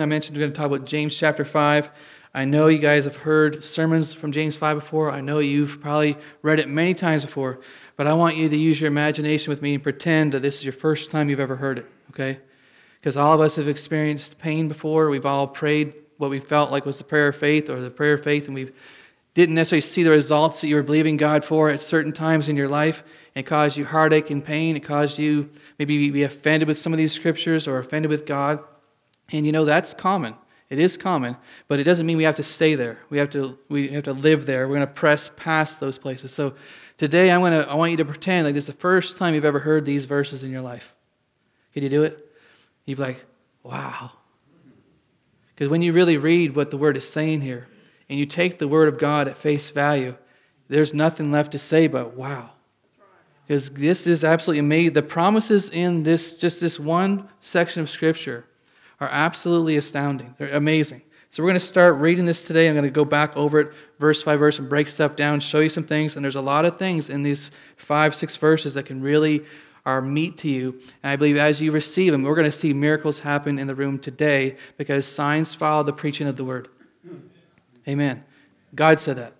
I mentioned we're going to talk about James chapter 5. I know you guys have heard sermons from James 5 before. I know you've probably read it many times before. But I want you to use your imagination with me and pretend that this is your first time you've ever heard it, okay? Because all of us have experienced pain before. We've all prayed what we felt like was the prayer of faith or the prayer of faith, and we didn't necessarily see the results that you were believing God for at certain times in your life. It caused you heartache and pain. It caused you maybe be offended with some of these scriptures or offended with God. And you know, that's common. It is common, but it doesn't mean we have to stay there. We have to, we have to live there. We're going to press past those places. So today I'm going to, I want you to pretend like this is the first time you've ever heard these verses in your life. Can you do it? You'd be like, wow. Because when you really read what the word is saying here, and you take the word of God at face value, there's nothing left to say but wow. Because this is absolutely amazing. The promises in this, just this one section of Scripture, are absolutely astounding. They're amazing. So we're going to start reading this today. I'm going to go back over it verse by verse and break stuff down, show you some things. And there's a lot of things in these five, six verses that can really are meat to you. And I believe as you receive them, we're going to see miracles happen in the room today because signs follow the preaching of the word. Amen. God said that.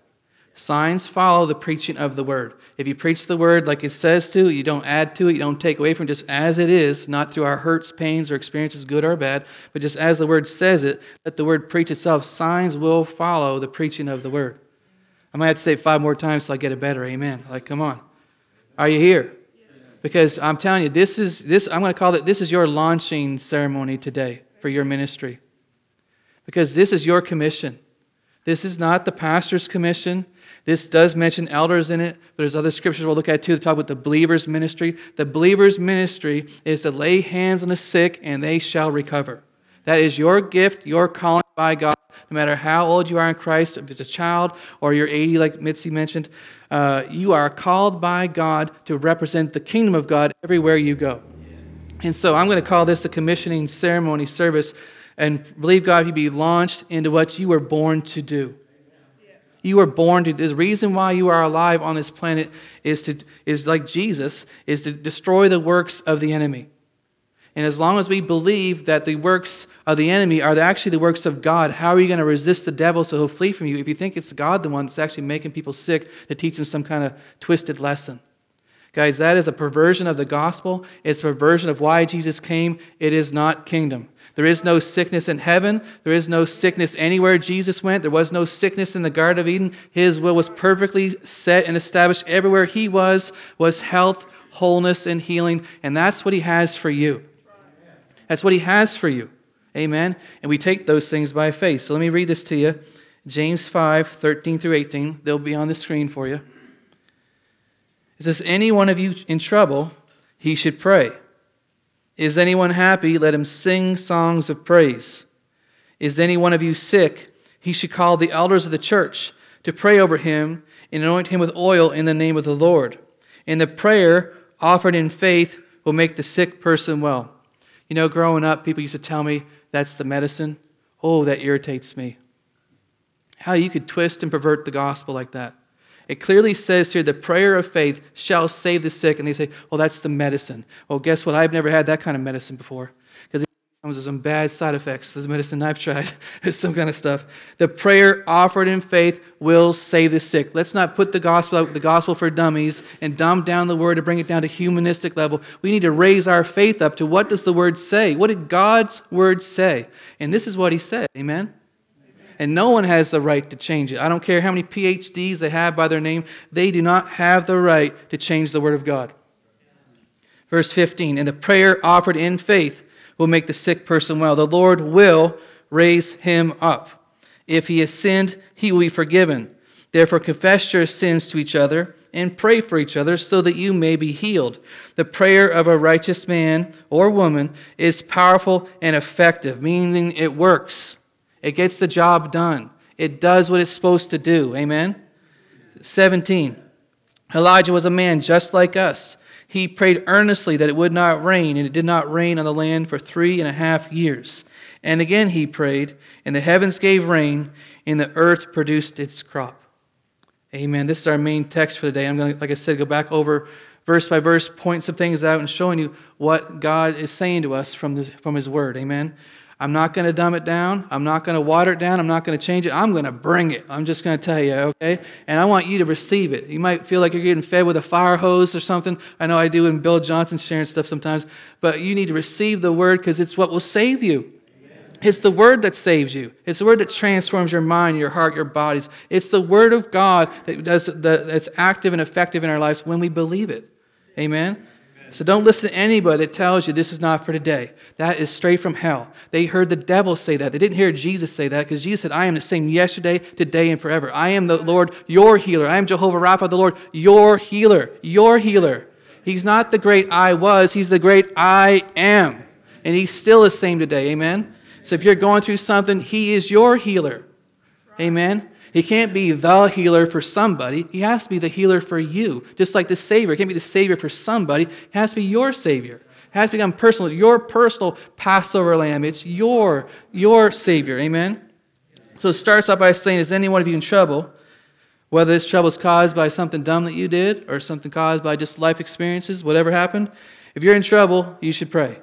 Signs follow the preaching of the word. If you preach the word like it says to, you don't add to it, you don't take away from it, just as it is, not through our hurts, pains, or experiences, good or bad, but just as the word says it, let the word preach itself. Signs will follow the preaching of the word. I might have to say it five more times till I get it better. Amen. Like, come on. Are you here? Because I'm telling you, this is this I'm to call it this is your launching ceremony today for your ministry. Because this is your commission. This is not the pastor's commission. This does mention elders in it, but there's other scriptures we'll look at too to talk about the believer's ministry. The believer's ministry is to lay hands on the sick and they shall recover. That is your gift, your calling by God, no matter how old you are in Christ, if it's a child or you're 80, like Mitzi mentioned, uh, you are called by God to represent the kingdom of God everywhere you go. And so I'm going to call this a commissioning ceremony service and believe God you be launched into what you were born to do. You were born to the reason why you are alive on this planet is to is like Jesus is to destroy the works of the enemy. And as long as we believe that the works of the enemy are actually the works of God, how are you going to resist the devil so he'll flee from you if you think it's God the one that's actually making people sick to teach them some kind of twisted lesson? Guys, that is a perversion of the gospel. It's a perversion of why Jesus came. It is not kingdom. There is no sickness in heaven. There is no sickness anywhere Jesus went. There was no sickness in the Garden of Eden. His will was perfectly set and established. Everywhere he was, was health, wholeness, and healing. And that's what he has for you. That's what he has for you. Amen. And we take those things by faith. So let me read this to you. James 5, 13 through 18. They'll be on the screen for you. It says, Any one of you in trouble, he should pray. Is anyone happy? Let him sing songs of praise. Is any one of you sick? He should call the elders of the church to pray over him and anoint him with oil in the name of the Lord. And the prayer offered in faith will make the sick person well. You know, growing up, people used to tell me that's the medicine. Oh, that irritates me. How you could twist and pervert the gospel like that. It clearly says here, the prayer of faith shall save the sick. And they say, well, that's the medicine. Well, guess what? I've never had that kind of medicine before. Because it comes with some bad side effects. There's medicine I've tried. is some kind of stuff. The prayer offered in faith will save the sick. Let's not put the gospel out, the gospel for dummies, and dumb down the word to bring it down to humanistic level. We need to raise our faith up to what does the word say? What did God's word say? And this is what he said. Amen? And no one has the right to change it. I don't care how many PhDs they have by their name, they do not have the right to change the Word of God. Verse 15 And the prayer offered in faith will make the sick person well. The Lord will raise him up. If he has sinned, he will be forgiven. Therefore, confess your sins to each other and pray for each other so that you may be healed. The prayer of a righteous man or woman is powerful and effective, meaning it works. It gets the job done. It does what it's supposed to do. Amen? 17. Elijah was a man just like us. He prayed earnestly that it would not rain, and it did not rain on the land for three and a half years. And again he prayed, and the heavens gave rain, and the earth produced its crop. Amen. This is our main text for today. I'm going to, like I said, go back over verse by verse, point some things out, and showing you what God is saying to us from, the, from His Word. Amen. I'm not going to dumb it down. I'm not going to water it down. I'm not going to change it. I'm going to bring it. I'm just going to tell you, okay? And I want you to receive it. You might feel like you're getting fed with a fire hose or something. I know I do when Bill Johnson's sharing stuff sometimes. But you need to receive the word because it's what will save you. It's the word that saves you. It's the word that transforms your mind, your heart, your bodies. It's the word of God that does that. that's active and effective in our lives when we believe it. Amen. So don't listen to anybody that tells you this is not for today. That is straight from hell. They heard the devil say that. They didn't hear Jesus say that because Jesus said, I am the same yesterday, today, and forever. I am the Lord, your healer. I am Jehovah Rapha, the Lord, your healer. Your healer. He's not the great I was, he's the great I am. And he's still the same today. Amen. So if you're going through something, he is your healer. Amen. He can't be the healer for somebody. He has to be the healer for you. Just like the Savior. He can't be the Savior for somebody. He has to be your Savior. It has to become personal. Your personal Passover lamb. It's your, your Savior. Amen? So it starts out by saying, Is any one of you in trouble? Whether this trouble is caused by something dumb that you did or something caused by just life experiences, whatever happened, if you're in trouble, you should pray.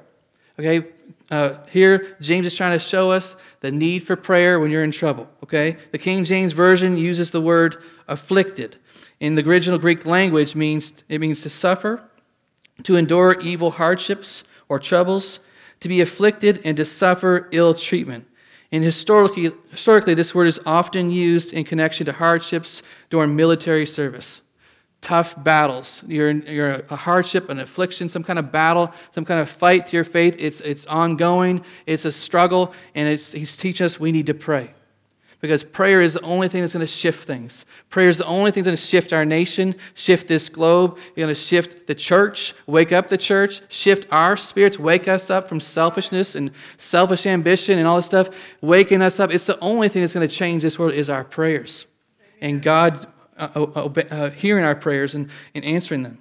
Okay? Uh, here, James is trying to show us the need for prayer when you're in trouble. Okay? The King James Version uses the word afflicted. In the original Greek language, means it means to suffer, to endure evil hardships or troubles, to be afflicted, and to suffer ill treatment. And historically, historically, this word is often used in connection to hardships during military service tough battles. You're, in, you're a hardship, an affliction, some kind of battle, some kind of fight to your faith. It's, it's ongoing, it's a struggle, and it's, he's teaching us we need to pray. Because prayer is the only thing that's going to shift things. Prayer is the only thing that's going to shift our nation, shift this globe. You're going to shift the church, wake up the church, shift our spirits, wake us up from selfishness and selfish ambition and all this stuff, waking us up. It's the only thing that's going to change this world is our prayers. And God uh, uh, uh, hearing our prayers and, and answering them.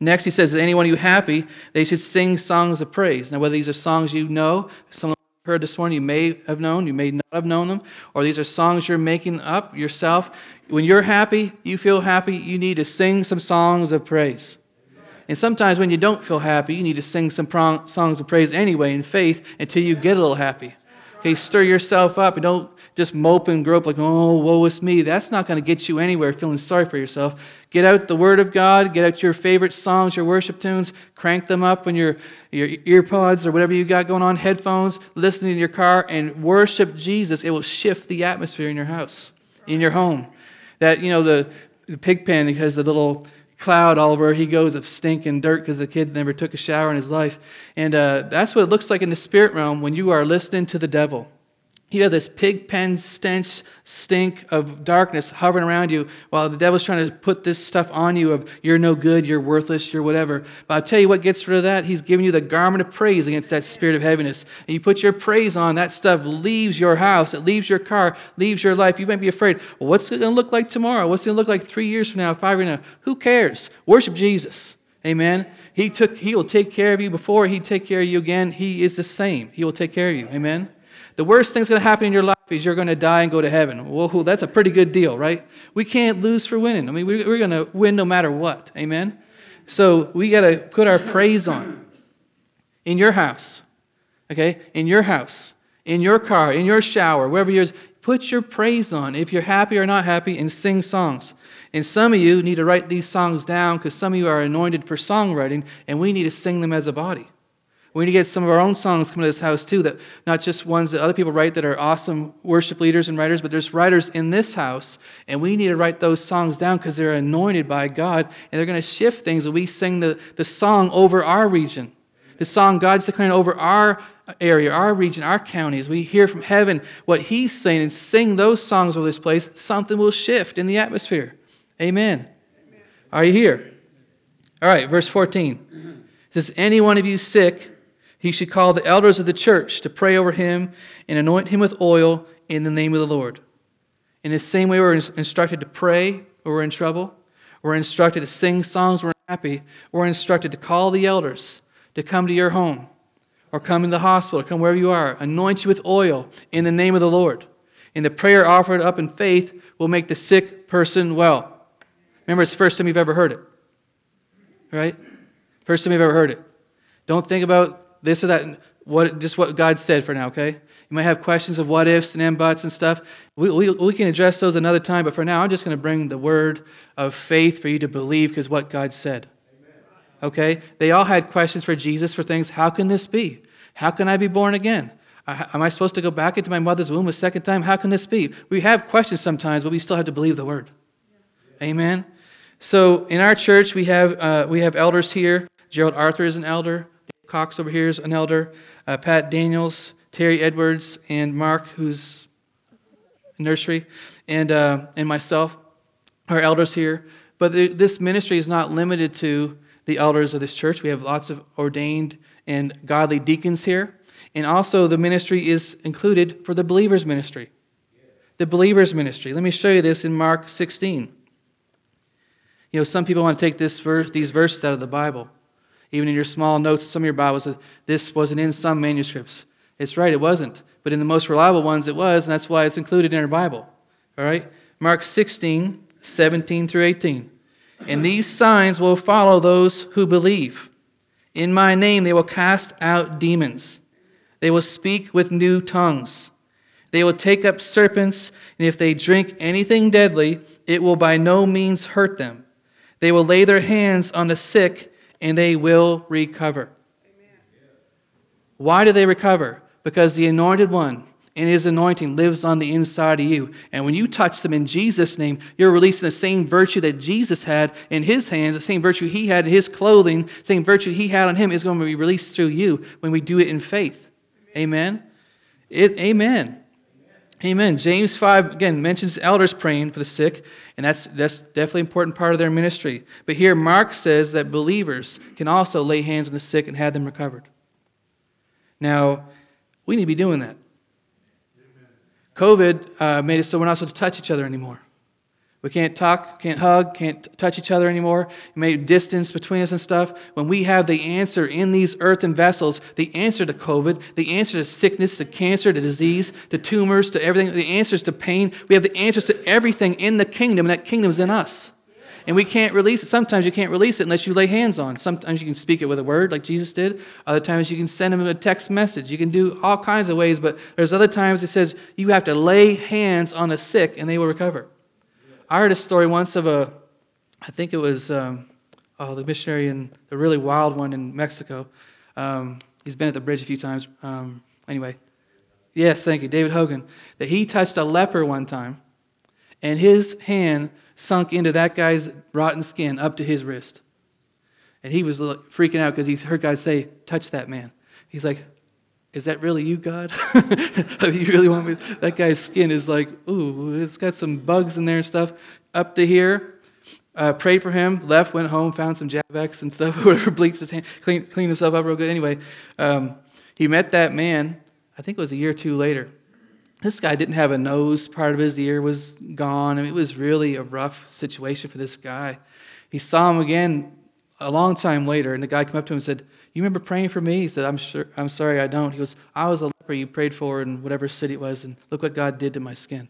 Next, he says, Is anyone you happy? They should sing songs of praise. Now, whether these are songs you know, some heard this morning you may have known, you may not have known them, or these are songs you're making up yourself. When you're happy, you feel happy, you need to sing some songs of praise. And sometimes when you don't feel happy, you need to sing some songs of praise anyway in faith until you get a little happy. Okay, stir yourself up and don't just mope and grope like, oh, woe is me. That's not going to get you anywhere feeling sorry for yourself. Get out the Word of God, get out your favorite songs, your worship tunes, crank them up on your, your earpods or whatever you got going on, headphones, listening in your car, and worship Jesus. It will shift the atmosphere in your house, in your home. That, you know, the, the pig pen has the little cloud all over he goes of stink and dirt because the kid never took a shower in his life. And uh, that's what it looks like in the spirit realm when you are listening to the devil you have this pig pen stench, stink of darkness hovering around you while the devil's trying to put this stuff on you of you're no good, you're worthless, you're whatever. But I'll tell you what gets rid of that. He's giving you the garment of praise against that spirit of heaviness. And you put your praise on, that stuff leaves your house, it leaves your car, leaves your life. You might be afraid, well, what's it going to look like tomorrow? What's it going to look like three years from now, five years from now? Who cares? Worship Jesus. Amen. He took he will take care of you before he take care of you again. He is the same. He will take care of you. Amen. The worst thing's going to happen in your life is you're going to die and go to heaven. Whoa, that's a pretty good deal, right? We can't lose for winning. I mean, we're going to win no matter what. Amen? So we got to put our praise on in your house, okay? In your house, in your car, in your shower, wherever you're. Put your praise on if you're happy or not happy and sing songs. And some of you need to write these songs down because some of you are anointed for songwriting and we need to sing them as a body. We need to get some of our own songs coming to this house too, that not just ones that other people write that are awesome worship leaders and writers, but there's writers in this house, and we need to write those songs down because they're anointed by God, and they're going to shift things. And we sing the, the song over our region, the song God's declaring over our area, our region, our counties. We hear from heaven what He's saying and sing those songs over this place. Something will shift in the atmosphere. Amen. Amen. Are you here? All right, verse 14. It says, Any one of you sick, he should call the elders of the church to pray over him and anoint him with oil in the name of the Lord. In the same way, we're instructed to pray when we're in trouble. We're instructed to sing songs when we're happy. We're instructed to call the elders to come to your home or come in the hospital, come wherever you are, anoint you with oil in the name of the Lord. And the prayer offered up in faith will make the sick person well. Remember, it's the first time you've ever heard it. Right? First time you've ever heard it. Don't think about this or that. what, just what God said for now, okay? You might have questions of what ifs and and buts and stuff. We, we, we can address those another time, but for now, I'm just going to bring the word of faith for you to believe because what God said. Okay? They all had questions for Jesus for things. How can this be? How can I be born again? Am I supposed to go back into my mother's womb a second time? How can this be? We have questions sometimes, but we still have to believe the word. Amen. So in our church, we have uh, we have elders here. Gerald Arthur is an elder. Cox over here is an elder. Uh, Pat Daniels, Terry Edwards, and Mark, who's nursery, and uh, and myself are elders here. But this ministry is not limited to the elders of this church. We have lots of ordained and godly deacons here. And also, the ministry is included for the believers' ministry. The believers' ministry. Let me show you this in Mark 16. You know, some people want to take this verse, these verses out of the Bible. Even in your small notes, some of your Bibles, this wasn't in some manuscripts. It's right, it wasn't. But in the most reliable ones, it was, and that's why it's included in our Bible. All right? Mark 16, 17 through 18. And these signs will follow those who believe. In my name they will cast out demons. They will speak with new tongues. They will take up serpents, and if they drink anything deadly, it will by no means hurt them. They will lay their hands on the sick, and they will recover. Amen. Why do they recover? Because the anointed one and his anointing lives on the inside of you. And when you touch them in Jesus' name, you're releasing the same virtue that Jesus had in his hands, the same virtue he had in his clothing, same virtue he had on him is going to be released through you when we do it in faith. Amen. It, amen. Amen. James 5, again, mentions elders praying for the sick, and that's, that's definitely an important part of their ministry. But here, Mark says that believers can also lay hands on the sick and have them recovered. Now, we need to be doing that. COVID uh, made it so we're not supposed to touch each other anymore. We can't talk, can't hug, can't touch each other anymore. It made distance between us and stuff. When we have the answer in these earthen vessels, the answer to COVID, the answer to sickness, to cancer, to disease, to tumors, to everything, the answers to pain, we have the answers to everything in the kingdom, and that kingdom is in us. And we can't release it. Sometimes you can't release it unless you lay hands on. Sometimes you can speak it with a word, like Jesus did. Other times you can send him a text message. You can do all kinds of ways, but there's other times it says you have to lay hands on the sick and they will recover. I heard a story once of a, I think it was um, oh, the missionary in the really wild one in Mexico. Um, he's been at the bridge a few times. Um, anyway, yes, thank you, David Hogan. That he touched a leper one time, and his hand sunk into that guy's rotten skin up to his wrist. And he was freaking out because he heard God say, Touch that man. He's like, is that really you, God? you really want me? That guy's skin is like, ooh, it's got some bugs in there and stuff. Up to here, uh, prayed for him, left, went home, found some Javex and stuff, whatever, bleached his hand, cleaned, cleaned himself up real good. Anyway, um, he met that man, I think it was a year or two later. This guy didn't have a nose, part of his ear was gone. I mean, it was really a rough situation for this guy. He saw him again a long time later, and the guy came up to him and said, You remember praying for me? He said, I'm, sure, I'm sorry, I don't. He goes, I was a leper you prayed for in whatever city it was, and look what God did to my skin.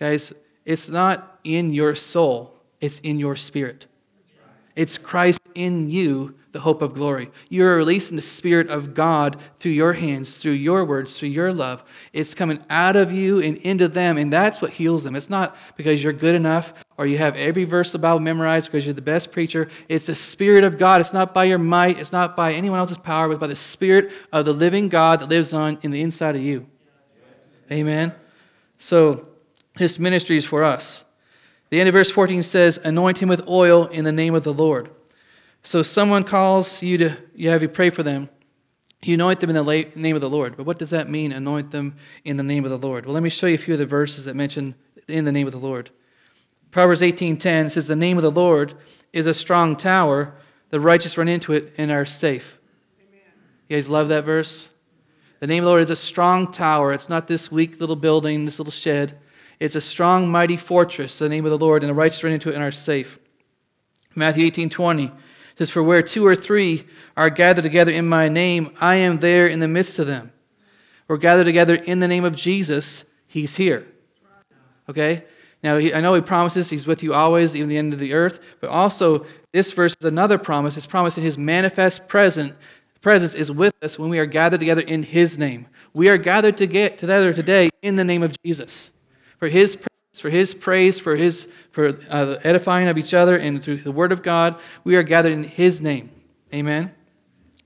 Guys, it's not in your soul, it's in your spirit. It's Christ in you the hope of glory. You're releasing the Spirit of God through your hands, through your words, through your love. It's coming out of you and into them, and that's what heals them. It's not because you're good enough or you have every verse of the Bible memorized because you're the best preacher. It's the Spirit of God. It's not by your might, it's not by anyone else's power, but by the Spirit of the living God that lives on in the inside of you. Amen. So, this ministry is for us. The end of verse 14 says, Anoint him with oil in the name of the Lord. So someone calls you to, you have you pray for them. You anoint them in the name of the Lord. But what does that mean, anoint them in the name of the Lord? Well, let me show you a few of the verses that mention in the name of the Lord. Proverbs 18.10 says, The name of the Lord is a strong tower. The righteous run into it and are safe. Amen. You guys love that verse? The name of the Lord is a strong tower. It's not this weak little building, this little shed. It's a strong, mighty fortress, the name of the Lord, and the righteous run into it and are safe. Matthew 18.20 it says, For where two or three are gathered together in my name, I am there in the midst of them. We're gathered together in the name of Jesus, he's here. Okay? Now, I know he promises he's with you always, even the end of the earth, but also this verse is another promise. It's promised in his manifest present presence is with us when we are gathered together in His name. We are gathered to get together today in the name of Jesus. For His presence, for His praise, for His for uh, the edifying of each other and through the Word of God, we are gathered in His name. Amen.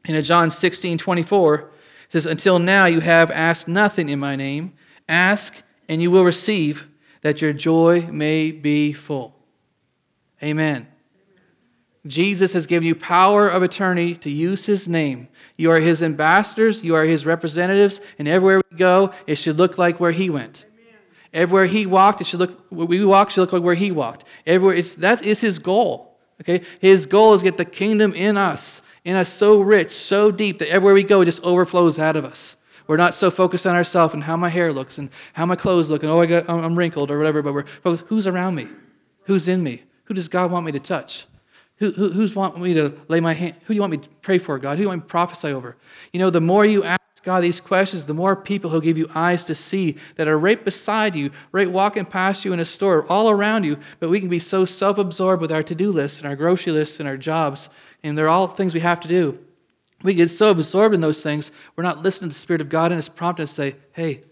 In John 16, 24, it says, Until now you have asked nothing in my name. Ask and you will receive, that your joy may be full. Amen. Jesus has given you power of attorney to use his name. You are his ambassadors, you are his representatives, and everywhere we go, it should look like where he went. Everywhere he walked, it should look we walk should look like where he walked. Everywhere it's, that is his goal. Okay? His goal is get the kingdom in us, in us so rich, so deep that everywhere we go, it just overflows out of us. We're not so focused on ourselves and how my hair looks and how my clothes look and oh I got, I'm wrinkled or whatever, but we're focused, who's around me? Who's in me? Who does God want me to touch? Who, who, who's want me to lay my hand? Who do you want me to pray for, God? Who do you want me to prophesy over? You know, the more you ask God these questions, the more people He'll give you eyes to see that are right beside you, right walking past you in a store, all around you. But we can be so self absorbed with our to do lists and our grocery lists and our jobs, and they're all things we have to do. We get so absorbed in those things, we're not listening to the Spirit of God and His prompting to say, hey,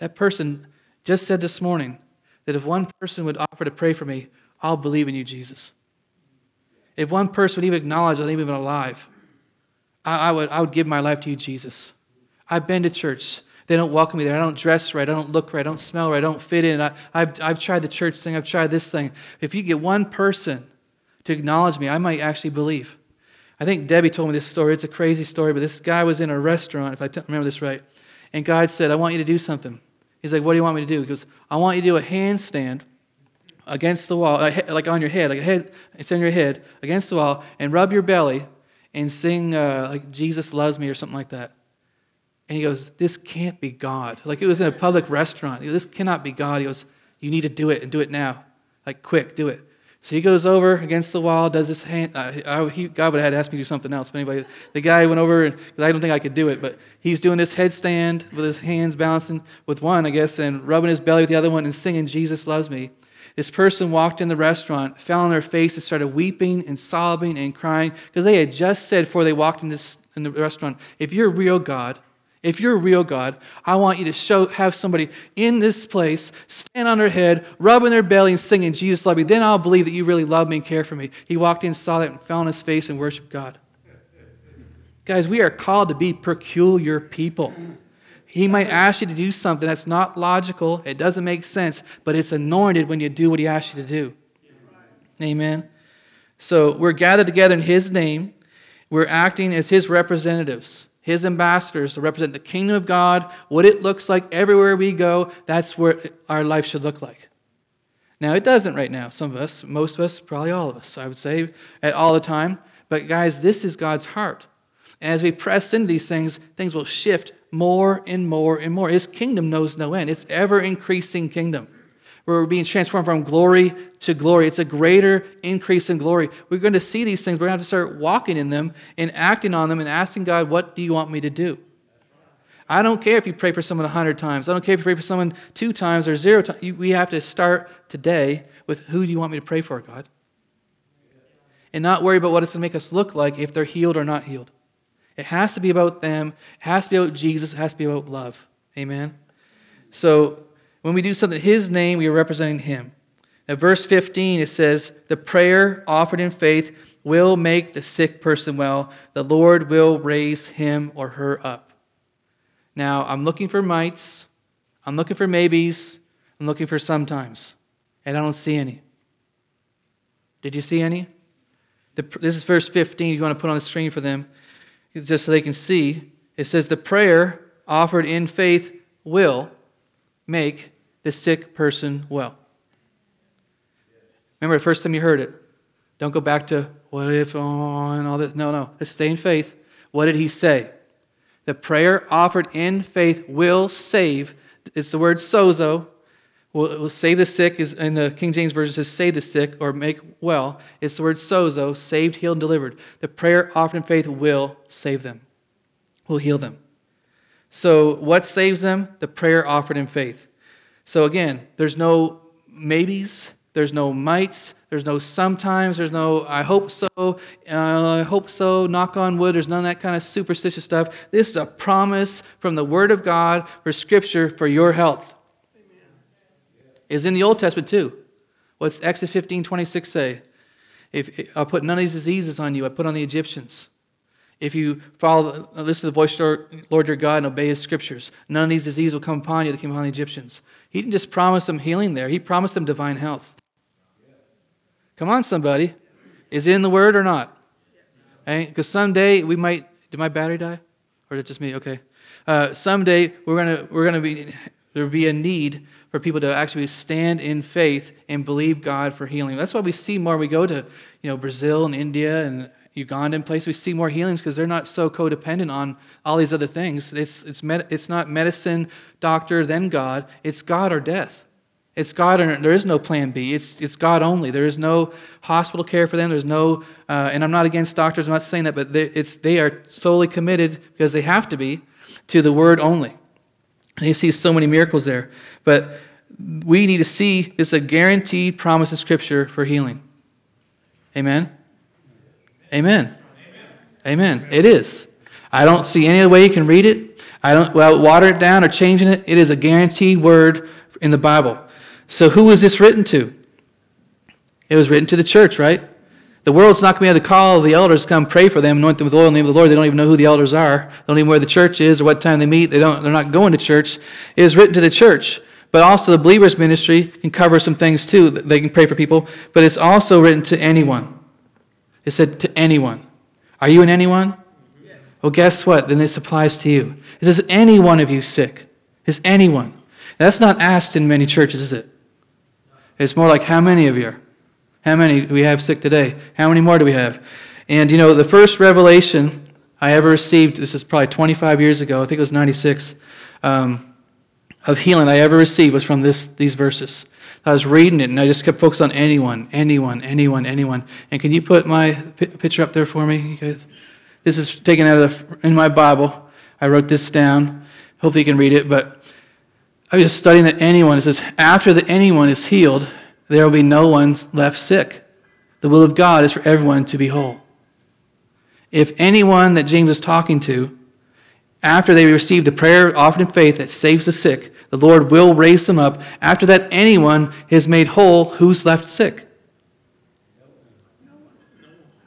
that person just said this morning that if one person would offer to pray for me, I'll believe in you, Jesus. If one person would even acknowledge that I'm even alive, I, I, would, I would give my life to you, Jesus. I've been to church. They don't welcome me there. I don't dress right. I don't look right. I don't smell right. I don't fit in. I, have I've tried the church thing. I've tried this thing. If you get one person to acknowledge me, I might actually believe. I think Debbie told me this story. It's a crazy story, but this guy was in a restaurant, if I remember this right, and God said, I want you to do something. He's like, What do you want me to do? He goes, I want you to do a handstand against the wall, like on your head, like a head, it's on your head, against the wall, and rub your belly and sing uh, like Jesus loves me or something like that. And he goes, This can't be God. Like it was in a public restaurant. Goes, this cannot be God. He goes, You need to do it and do it now. Like quick, do it. So he goes over against the wall, does this hand. Uh, I, he, God would have asked me to do something else. But anyway, the guy went over, because I don't think I could do it, but he's doing this headstand with his hands balancing with one, I guess, and rubbing his belly with the other one and singing, Jesus loves me. This person walked in the restaurant, fell on their face, and started weeping and sobbing and crying because they had just said before they walked in, this, in the restaurant, if you're real God, if you're a real God, I want you to show, have somebody in this place stand on their head, rubbing their belly and singing, Jesus love me. Then I'll believe that you really love me and care for me. He walked in, saw that, and fell on his face and worshiped God. Guys, we are called to be peculiar people. He might ask you to do something that's not logical, it doesn't make sense, but it's anointed when you do what He asks you to do. Amen. So we're gathered together in His name. We're acting as His representatives, His ambassadors to represent the kingdom of God, what it looks like everywhere we go. That's where our life should look like. Now, it doesn't right now. Some of us, most of us, probably all of us, I would say, at all the time. But guys, this is God's heart. And as we press into these things, things will shift more and more and more. His kingdom knows no end. It's ever increasing kingdom. We're being transformed from glory to glory. It's a greater increase in glory. We're going to see these things. We're going to have to start walking in them and acting on them and asking God, what do you want me to do? I don't care if you pray for someone a hundred times. I don't care if you pray for someone two times or zero times. We have to start today with who do you want me to pray for, God? And not worry about what it's going to make us look like if they're healed or not healed. It has to be about them. It has to be about Jesus. It has to be about love. Amen? So when we do something in His name, we are representing Him. Now, verse 15, it says, The prayer offered in faith will make the sick person well. The Lord will raise him or her up. Now, I'm looking for mights. I'm looking for maybes. I'm looking for sometimes. And I don't see any. Did you see any? The, this is verse 15. You want to put on the screen for them just so they can see, it says, The prayer offered in faith will make the sick person well. Remember the first time you heard it. Don't go back to what if oh, and all that. No, no. Let's stay in faith. What did he say? The prayer offered in faith will save. It's the word sozo will, will save the sick, is in the King James Version says save the sick or make well. It's the word sozo, saved, healed, and delivered. The prayer offered in faith will save them, will heal them. So, what saves them? The prayer offered in faith. So, again, there's no maybes, there's no mights, There's no sometimes. There's no I hope so. Uh, I hope so. Knock on wood. There's none of that kind of superstitious stuff. This is a promise from the Word of God for Scripture for your health. Is in the Old Testament too. What's Exodus 15 26 say? If I'll put none of these diseases on you, I put on the Egyptians. If you follow, listen to the voice of Lord your God and obey his scriptures, none of these diseases will come upon you that came upon the Egyptians. He didn't just promise them healing there, he promised them divine health. Come on, somebody. Is it in the word or not? Because someday we might. Did my battery die? Or is it just me? Okay. Uh, someday we're gonna we're gonna be there'll be a need for people to actually stand in faith and believe God for healing. That's why we see more. We go to you know Brazil and India and Uganda and places. We see more healings because they're not so codependent on all these other things. It's it's med- it's not medicine, doctor, then God. It's God or death. It's God, and there is no plan B. It's, it's God only. There is no hospital care for them. There's no, uh, and I'm not against doctors, I'm not saying that, but they, it's, they are solely committed, because they have to be, to the Word only. And you see so many miracles there. But we need to see this a guaranteed promise of Scripture for healing. Amen? Amen. Amen. Amen. It is. I don't see any other way you can read it. I don't, without watering it down or changing it, it is a guaranteed word in the Bible. So, who was this written to? It was written to the church, right? The world's not going to be able to call the elders come pray for them, anoint them with oil in the name of the Lord. They don't even know who the elders are. They don't even know where the church is or what time they meet. They don't, they're not going to church. It is written to the church. But also, the believer's ministry can cover some things too. They can pray for people. But it's also written to anyone. It said to anyone. Are you an anyone? Yes. Well, guess what? Then this applies to you. It says, any one of you sick? Is anyone? That's not asked in many churches, is it? It's more like, how many of you? Are? How many do we have sick today? How many more do we have? And you know, the first revelation I ever received, this is probably 25 years ago, I think it was 96, um, of healing I ever received was from this, these verses. I was reading it and I just kept focused on anyone, anyone, anyone, anyone. And can you put my p- picture up there for me, you guys? This is taken out of the, in my Bible. I wrote this down. Hopefully you can read it, but I was just studying that anyone, it says, after the anyone is healed, there will be no one left sick. The will of God is for everyone to be whole. If anyone that James is talking to, after they receive the prayer offered in faith that saves the sick, the Lord will raise them up. After that, anyone is made whole who's left sick.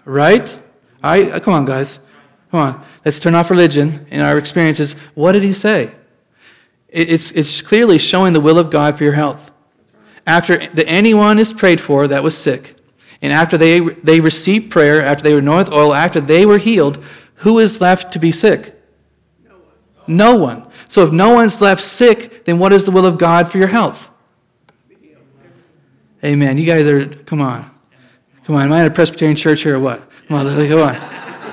Right? I, uh, come on, guys. Come on. Let's turn off religion in our experiences. What did he say? It's, it's clearly showing the will of God for your health. After the, anyone is prayed for that was sick, and after they, they received prayer, after they were north oil, after they were healed, who is left to be sick? No one. no one. So if no one's left sick, then what is the will of God for your health? Amen. You guys are, come on. Come on. Am I in a Presbyterian church here or what? Come on. Come on.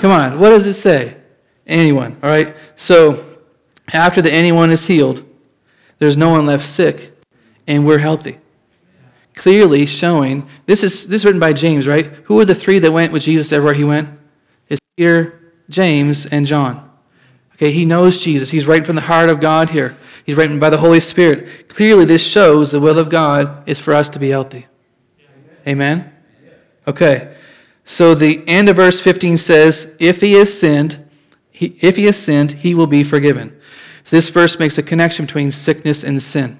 Come on. What does it say? Anyone. All right. So after the anyone is healed, there's no one left sick, and we're healthy. Clearly showing, this is, this is written by James, right? Who were the three that went with Jesus everywhere he went? It's Peter, James, and John. Okay, he knows Jesus. He's writing from the heart of God here. He's writing by the Holy Spirit. Clearly, this shows the will of God is for us to be healthy. Amen? Okay, so the end of verse 15 says, If he has sinned, he, if he has sinned, he will be forgiven. So this verse makes a connection between sickness and sin.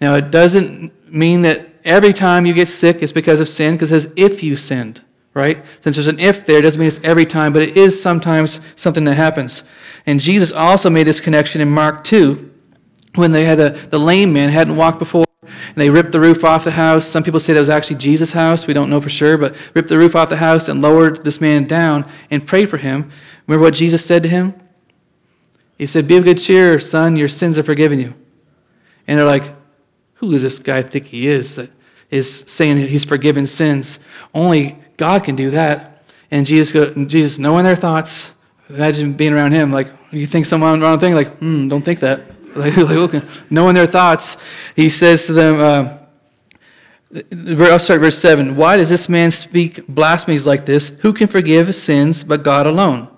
Now, it doesn't mean that every time you get sick it's because of sin, because it says if you sinned, right? Since there's an if there, it doesn't mean it's every time, but it is sometimes something that happens. And Jesus also made this connection in Mark 2 when they had a, the lame man hadn't walked before and they ripped the roof off the house. Some people say that was actually Jesus' house. We don't know for sure, but ripped the roof off the house and lowered this man down and prayed for him. Remember what Jesus said to him? He said, Be of good cheer, son, your sins are forgiven you. And they're like, Who does this guy think he is that is saying that he's forgiven sins? Only God can do that. And Jesus, go, Jesus knowing their thoughts, imagine being around him, like, you think someone wrong thing? Like, hmm, don't think that. Like, like. Knowing their thoughts, he says to them, uh, I'll start verse 7. Why does this man speak blasphemies like this? Who can forgive sins but God alone?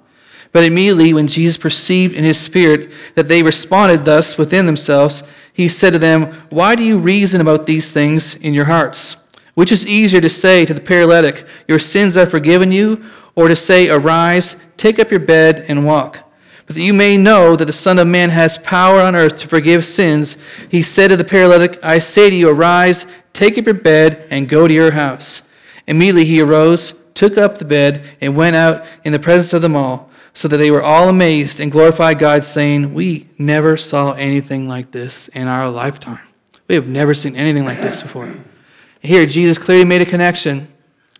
But immediately, when Jesus perceived in his spirit that they responded thus within themselves, he said to them, Why do you reason about these things in your hearts? Which is easier to say to the paralytic, Your sins are forgiven you, or to say, Arise, take up your bed, and walk? But that you may know that the Son of Man has power on earth to forgive sins, he said to the paralytic, I say to you, Arise, take up your bed, and go to your house. Immediately he arose, took up the bed, and went out in the presence of them all, so that they were all amazed and glorified God, saying, We never saw anything like this in our lifetime. We have never seen anything like this before. Here, Jesus clearly made a connection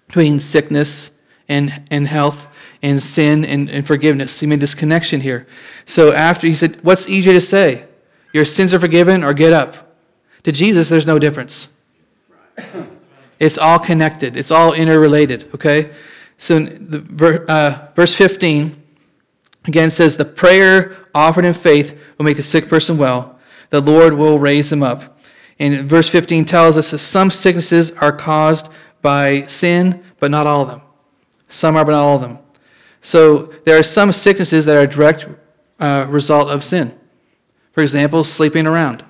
between sickness and, and health and sin and, and forgiveness. He made this connection here. So after he said, What's easier to say? Your sins are forgiven or get up? To Jesus, there's no difference. It's all connected, it's all interrelated, okay? So the, uh, verse 15 again says, The prayer offered in faith will make the sick person well. The Lord will raise him up. And verse 15 tells us that some sicknesses are caused by sin, but not all of them. Some are, but not all of them. So there are some sicknesses that are a direct uh, result of sin. For example, sleeping around,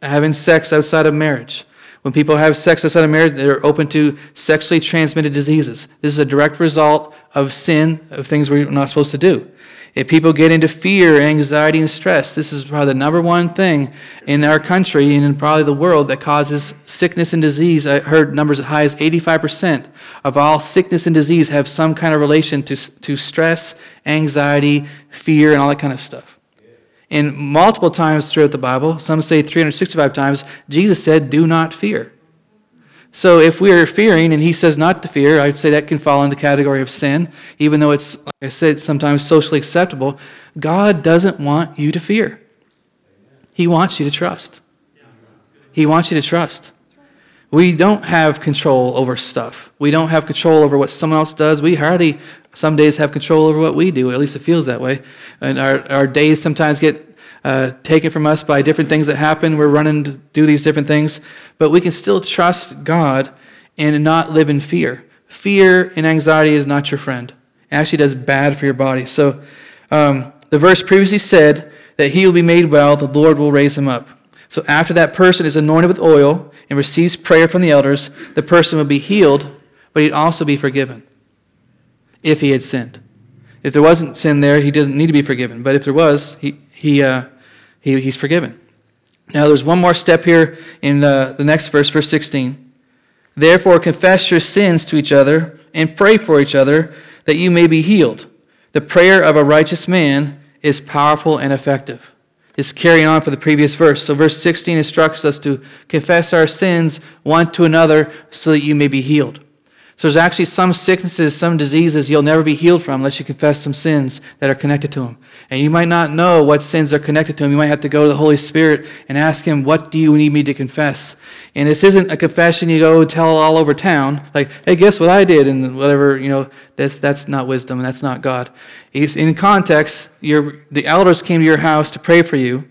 having sex outside of marriage. When people have sex outside of marriage, they're open to sexually transmitted diseases. This is a direct result of sin, of things we're not supposed to do. If people get into fear, anxiety, and stress, this is probably the number one thing in our country and in probably the world that causes sickness and disease. I heard numbers as high as 85% of all sickness and disease have some kind of relation to, to stress, anxiety, fear, and all that kind of stuff. And multiple times throughout the Bible, some say 365 times, Jesus said, Do not fear. So if we are fearing and he says not to fear, I'd say that can fall in the category of sin, even though it's, like I said, sometimes socially acceptable. God doesn't want you to fear. He wants you to trust. He wants you to trust. We don't have control over stuff. We don't have control over what someone else does. We hardly some days have control over what we do. At least it feels that way. And our, our days sometimes get uh, taken from us by different things that happen. We're running to do these different things. But we can still trust God and not live in fear. Fear and anxiety is not your friend. It actually does bad for your body. So um, the verse previously said that he will be made well, the Lord will raise him up. So after that person is anointed with oil and receives prayer from the elders, the person will be healed, but he'd also be forgiven if he had sinned. If there wasn't sin there, he didn't need to be forgiven. But if there was, he, he, uh, he, he's forgiven. Now, there's one more step here in uh, the next verse, verse 16. Therefore, confess your sins to each other and pray for each other that you may be healed. The prayer of a righteous man is powerful and effective. It's carrying on for the previous verse. So, verse 16 instructs us to confess our sins one to another so that you may be healed. So there's actually some sicknesses, some diseases you'll never be healed from unless you confess some sins that are connected to them. And you might not know what sins are connected to them. You might have to go to the Holy Spirit and ask Him, What do you need me to confess? And this isn't a confession you go tell all over town, like, Hey, guess what I did? And whatever, you know, that's, that's not wisdom and that's not God. He's, in context, your, the elders came to your house to pray for you.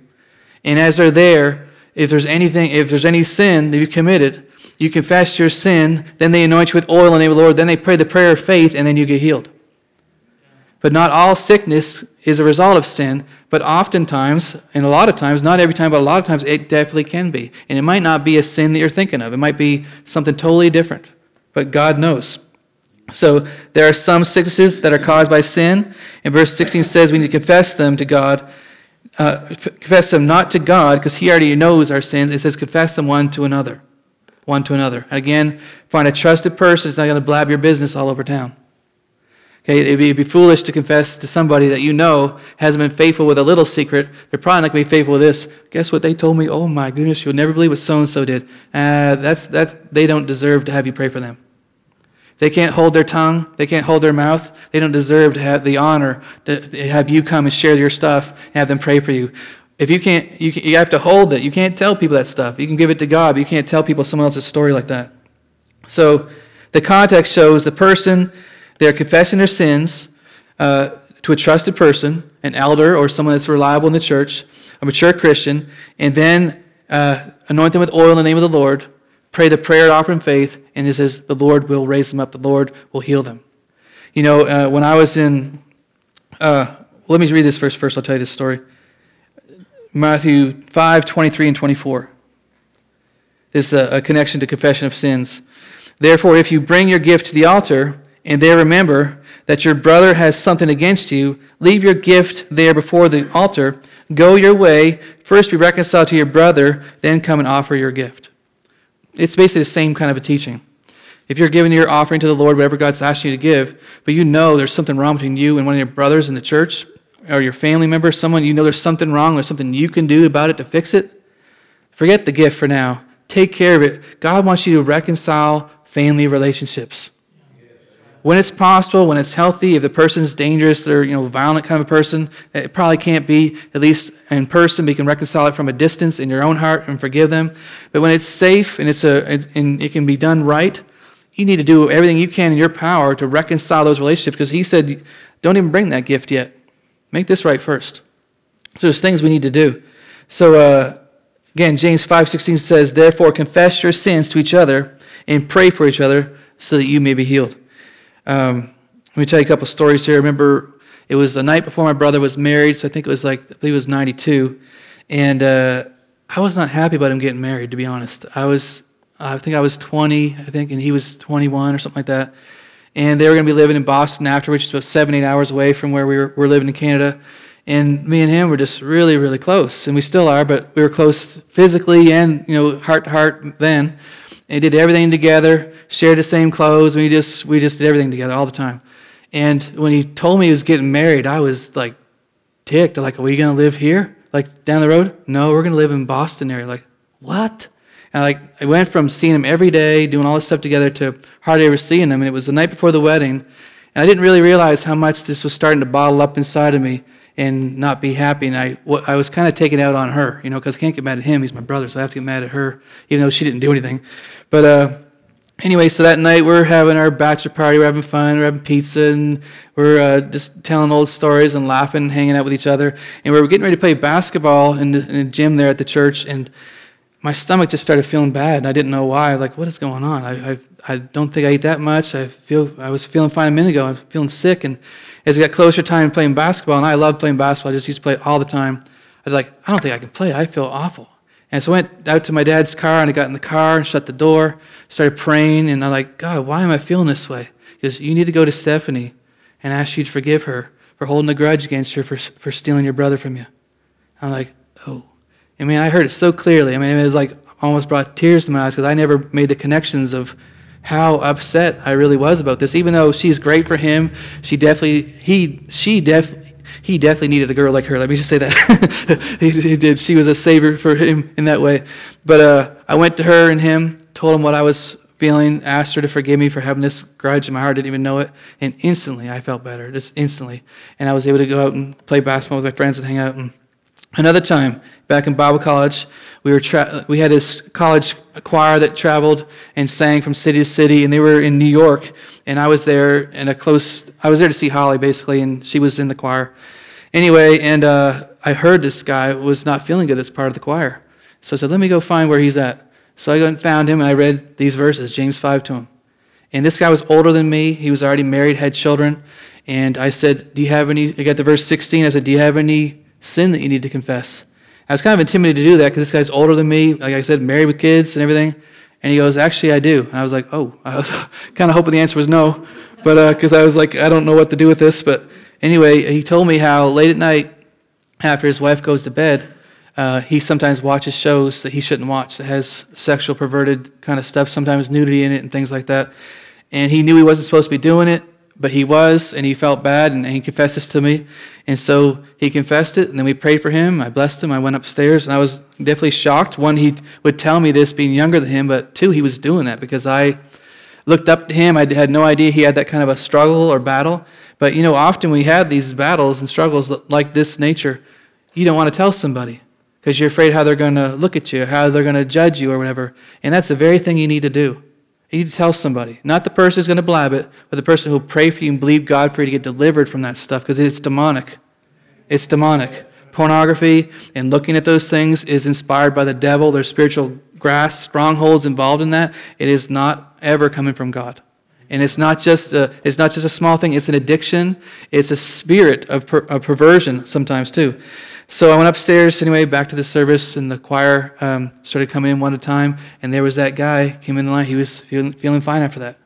And as they're there, if there's anything, if there's any sin that you've committed, you confess your sin, then they anoint you with oil in the name of the Lord, then they pray the prayer of faith, and then you get healed. But not all sickness is a result of sin, but oftentimes, and a lot of times, not every time, but a lot of times, it definitely can be. And it might not be a sin that you're thinking of, it might be something totally different. But God knows. So there are some sicknesses that are caused by sin, and verse 16 says we need to confess them to God. Uh, confess them not to God, because He already knows our sins. It says confess them one to another one to another. Again, find a trusted person who's not going to blab your business all over town. Okay, it'd be, it'd be, foolish to confess to somebody that you know hasn't been faithful with a little secret. They're probably not going to be faithful with this. Guess what they told me? Oh my goodness, you'll never believe what so and so did. Uh, that's, that's, they don't deserve to have you pray for them. They can't hold their tongue. They can't hold their mouth. They don't deserve to have the honor to have you come and share your stuff and have them pray for you. If you can't, you, can, you have to hold it. You can't tell people that stuff. You can give it to God, but you can't tell people someone else's story like that. So the context shows the person, they're confessing their sins uh, to a trusted person, an elder or someone that's reliable in the church, a mature Christian, and then uh, anoint them with oil in the name of the Lord, pray the prayer offering faith, and it says the Lord will raise them up, the Lord will heal them. You know, uh, when I was in, uh, let me read this verse first, I'll tell you this story. Matthew 5 23 and 24. this uh, a connection to confession of sins. Therefore, if you bring your gift to the altar and there remember that your brother has something against you, leave your gift there before the altar. Go your way. First be reconciled to your brother, then come and offer your gift. It's basically the same kind of a teaching. If you're giving your offering to the Lord, whatever God's asking you to give, but you know there's something wrong between you and one of your brothers in the church or your family member, someone you know there's something wrong, there's something you can do about it to fix it, forget the gift for now. Take care of it. God wants you to reconcile family relationships. When it's possible, when it's healthy, if the person's dangerous, they're you know violent kind of a person, it probably can't be at least in person. But you can reconcile it from a distance in your own heart and forgive them. But when it's safe and it's a and it can be done right, you need to do everything you can in your power to reconcile those relationships. Because He said, "Don't even bring that gift yet. Make this right first. So there's things we need to do. So uh, again, James five sixteen says, "Therefore confess your sins to each other and pray for each other, so that you may be healed." Um, let me tell you a couple stories here. I remember it was the night before my brother was married, so I think it was like, I it was 92. And uh, I was not happy about him getting married, to be honest. I was, I think I was 20, I think, and he was 21 or something like that. And they were going to be living in Boston after, which is about seven, eight hours away from where we were, were living in Canada. And me and him were just really, really close. And we still are, but we were close physically and, you know, heart to heart then and did everything together, shared the same clothes. We just we just did everything together all the time. And when he told me he was getting married, I was like ticked. Like, are we gonna live here? Like down the road? No, we're gonna live in Boston area. Like, what? And like I went from seeing him every day, doing all this stuff together, to hardly ever seeing him. And it was the night before the wedding, and I didn't really realize how much this was starting to bottle up inside of me and not be happy. And I, I was kind of taken out on her, you know, because I can't get mad at him. He's my brother, so I have to get mad at her, even though she didn't do anything. But uh, anyway, so that night we're having our bachelor party. We're having fun. We're having pizza, and we're uh, just telling old stories and laughing, and hanging out with each other. And we were getting ready to play basketball in the, in the gym there at the church, and my stomach just started feeling bad, and I didn't know why. Like, what is going on? I, I, I don't think I ate that much. I feel I was feeling fine a minute ago. I was feeling sick, and as it got closer time playing basketball, and I loved playing basketball. I just used to play all the time. I was like, I don't think I can play. I feel awful. And so I went out to my dad's car, and I got in the car and shut the door, started praying, and I'm like, God, why am I feeling this way? Because you need to go to Stephanie and ask you to forgive her for holding a grudge against her for, for stealing your brother from you. I'm like. I mean, I heard it so clearly. I mean, it was like almost brought tears to my eyes because I never made the connections of how upset I really was about this. Even though she's great for him, she definitely he she def he definitely needed a girl like her. Let me just say that he, he, did. She was a savior for him in that way. But uh, I went to her and him, told him what I was feeling, asked her to forgive me for having this grudge in my heart. Didn't even know it, and instantly I felt better, just instantly. And I was able to go out and play basketball with my friends and hang out. And another time, back in Bible college, we, were tra- we had this college choir that traveled and sang from city to city, and they were in New York. And I was there in a close, I was there to see Holly basically, and she was in the choir. Anyway, and uh, I heard this guy was not feeling good, this part of the choir. So I said, let me go find where he's at. So I went and found him, and I read these verses, James 5 to him. And this guy was older than me. He was already married, had children. And I said, Do you have any? I got to verse 16. I said, Do you have any sin that you need to confess? I was kind of intimidated to do that because this guy's older than me. Like I said, married with kids and everything. And he goes, Actually, I do. And I was like, Oh, I was kind of hoping the answer was no. But because uh, I was like, I don't know what to do with this. But anyway, he told me how late at night, after his wife goes to bed, uh, he sometimes watches shows that he shouldn't watch that has sexual perverted kind of stuff, sometimes nudity in it and things like that. And he knew he wasn't supposed to be doing it, but he was, and he felt bad, and, he confessed this to me. And so he confessed it, and then we prayed for him. I blessed him. I went upstairs, and I was definitely shocked. One, he would tell me this being younger than him, but two, he was doing that because I looked up to him. I had no idea he had that kind of a struggle or battle. But you know, often we have these battles and struggles like this nature. You don't want to tell somebody because you're afraid how they're going to look at you, how they're going to judge you, or whatever. And that's the very thing you need to do. You need to tell somebody. Not the person who's going to blab it, but the person who'll pray for you and believe God for you to get delivered from that stuff because it's demonic. It's demonic. Pornography and looking at those things is inspired by the devil. There's spiritual grass, strongholds involved in that. It is not ever coming from God. And it's not just a, it's not just a small thing, it's an addiction. It's a spirit of, per, of perversion sometimes too. So I went upstairs anyway, back to the service, and the choir um, started coming in one at a time, and there was that guy came in the line. He was feeling, feeling fine after that.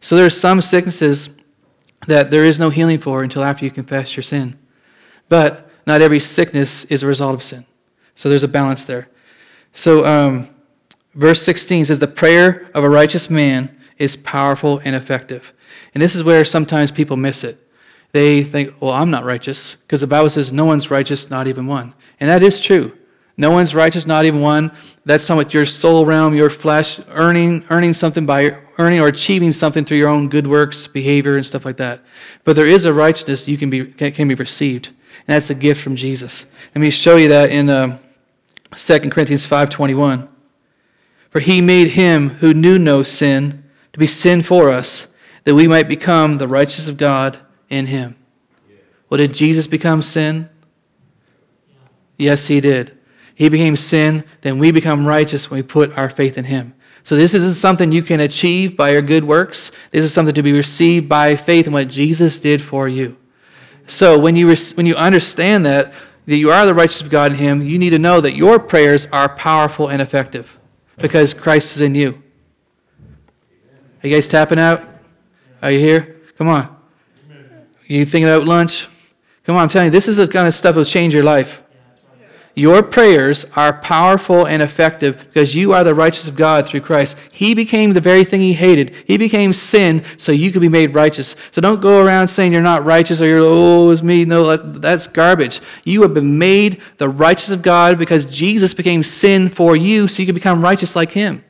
So there are some sicknesses that there is no healing for until after you confess your sin. But not every sickness is a result of sin. So there's a balance there. So um, verse 16 says, The prayer of a righteous man is powerful and effective. And this is where sometimes people miss it they think, well, I'm not righteous, because the Bible says no one's righteous, not even one. And that is true. No one's righteous, not even one. That's talking about your soul realm, your flesh, earning, earning something by earning or achieving something through your own good works, behavior, and stuff like that. But there is a righteousness you can be, can be received, and that's a gift from Jesus. Let me show you that in uh, 2 Corinthians 5.21. For he made him who knew no sin to be sin for us, that we might become the righteousness of God in him. Well, did Jesus become sin? Yes, he did. He became sin, then we become righteous when we put our faith in him. So this isn't something you can achieve by your good works. This is something to be received by faith in what Jesus did for you. So when you, when you understand that, that you are the righteousness of God in him, you need to know that your prayers are powerful and effective because Christ is in you. Are you guys tapping out? Are you here? Come on. You thinking about lunch? Come on, I'm telling you, this is the kind of stuff that will change your life. Your prayers are powerful and effective because you are the righteous of God through Christ. He became the very thing he hated. He became sin so you could be made righteous. So don't go around saying you're not righteous or you're, oh, it's me. No, that's garbage. You have been made the righteous of God because Jesus became sin for you so you could become righteous like him.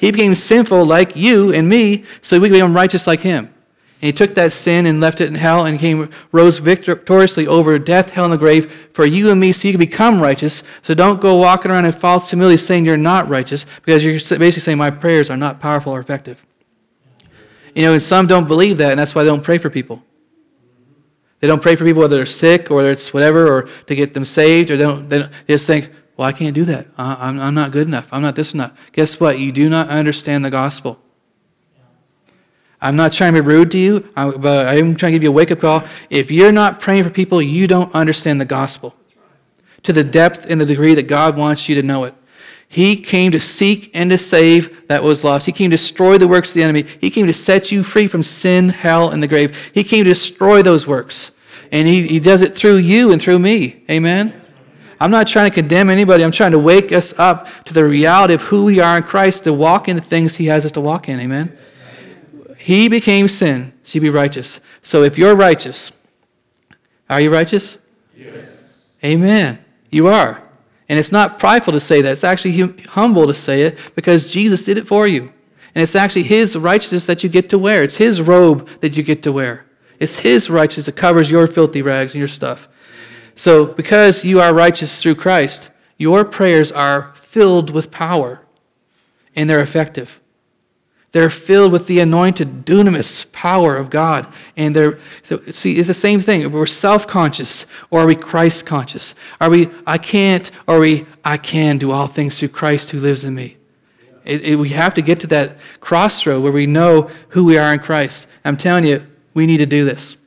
He became sinful like you and me so we could become righteous like him. And he took that sin and left it in hell and came, rose victoriously over death, hell, and the grave for you and me so you can become righteous. So don't go walking around in false humility saying you're not righteous because you're basically saying my prayers are not powerful or effective. You know, and some don't believe that, and that's why they don't pray for people. They don't pray for people whether they're sick or it's whatever or to get them saved, or they, don't, they, don't, they just think, well, I can't do that. Uh, I'm, I'm not good enough. I'm not this enough. Guess what? You do not understand the gospel. I'm not trying to be rude to you, but I'm trying to give you a wake up call. If you're not praying for people, you don't understand the gospel to the depth and the degree that God wants you to know it. He came to seek and to save that was lost. He came to destroy the works of the enemy. He came to set you free from sin, hell, and the grave. He came to destroy those works. And he, he does it through you and through me. Amen? I'm not trying to condemn anybody. I'm trying to wake us up to the reality of who we are in Christ, to walk in the things He has us to walk in. Amen? He became sin so you be righteous. So if you're righteous, are you righteous? Yes. Amen. You are. And it's not prideful to say that. It's actually humble to say it because Jesus did it for you. And it's actually His righteousness that you get to wear. It's His robe that you get to wear. It's His righteousness that covers your filthy rags and your stuff. So because you are righteous through Christ, your prayers are filled with power and they're effective. They're filled with the anointed dunamis power of God. And they're, so, see, it's the same thing. We're self conscious or are we Christ conscious? Are we, I can't, or are we, I can do all things through Christ who lives in me? It, it, we have to get to that crossroad where we know who we are in Christ. I'm telling you, we need to do this.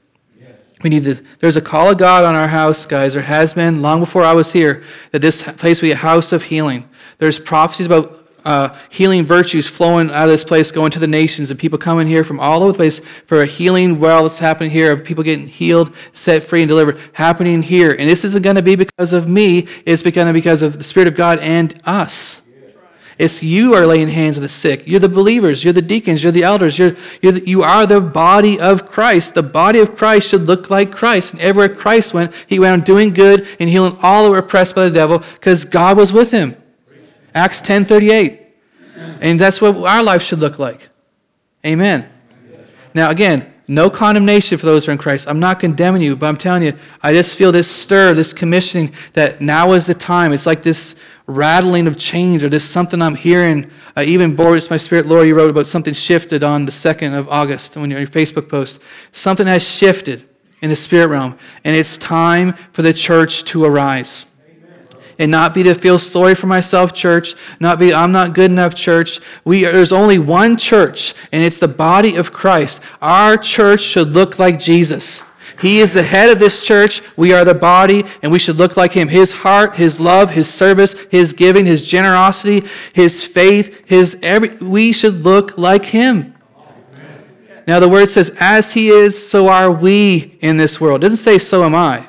We need to, there's a call of God on our house, guys. There has been long before I was here that this place be a house of healing. There's prophecies about uh, healing virtues flowing out of this place, going to the nations, and people coming here from all over the place for a healing well that's happening here, of people getting healed, set free, and delivered, happening here. And this isn't going to be because of me, it's going to be because of the Spirit of God and us. It's you are laying hands on the sick. You're the believers. You're the deacons. You're the elders. You're, you're the, you are the body of Christ. The body of Christ should look like Christ. And everywhere Christ went, he went on doing good and healing all who were oppressed by the devil because God was with him. Acts 10:38. And that's what our life should look like. Amen. Now again, no condemnation for those who are in Christ. I'm not condemning you, but I'm telling you, I just feel this stir, this commissioning that now is the time. It's like this rattling of chains or this something I'm hearing. Uh, even Boris, my spirit, Lord, you wrote about something shifted on the 2nd of August when your Facebook post. Something has shifted in the spirit realm, and it's time for the church to arise and not be to feel sorry for myself, church, not be, I'm not good enough, church. We, there's only one church, and it's the body of Christ. Our church should look like Jesus. He is the head of this church. We are the body, and we should look like him. His heart, his love, his service, his giving, his generosity, his faith, his every we should look like him. Now the word says, as he is, so are we in this world. It doesn't say so am I.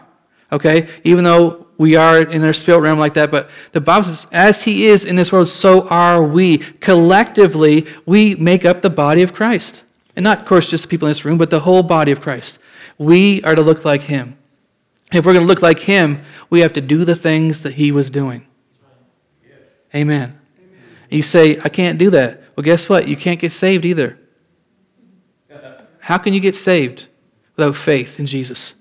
Okay? Even though we are in our spirit realm like that, but the Bible says, as he is in this world, so are we. Collectively, we make up the body of Christ. And not, of course, just the people in this room, but the whole body of Christ. We are to look like him. If we're going to look like him, we have to do the things that he was doing. Amen. you say, I can't do that. Well, guess what? You can't get saved either. How can you get saved without faith in Jesus?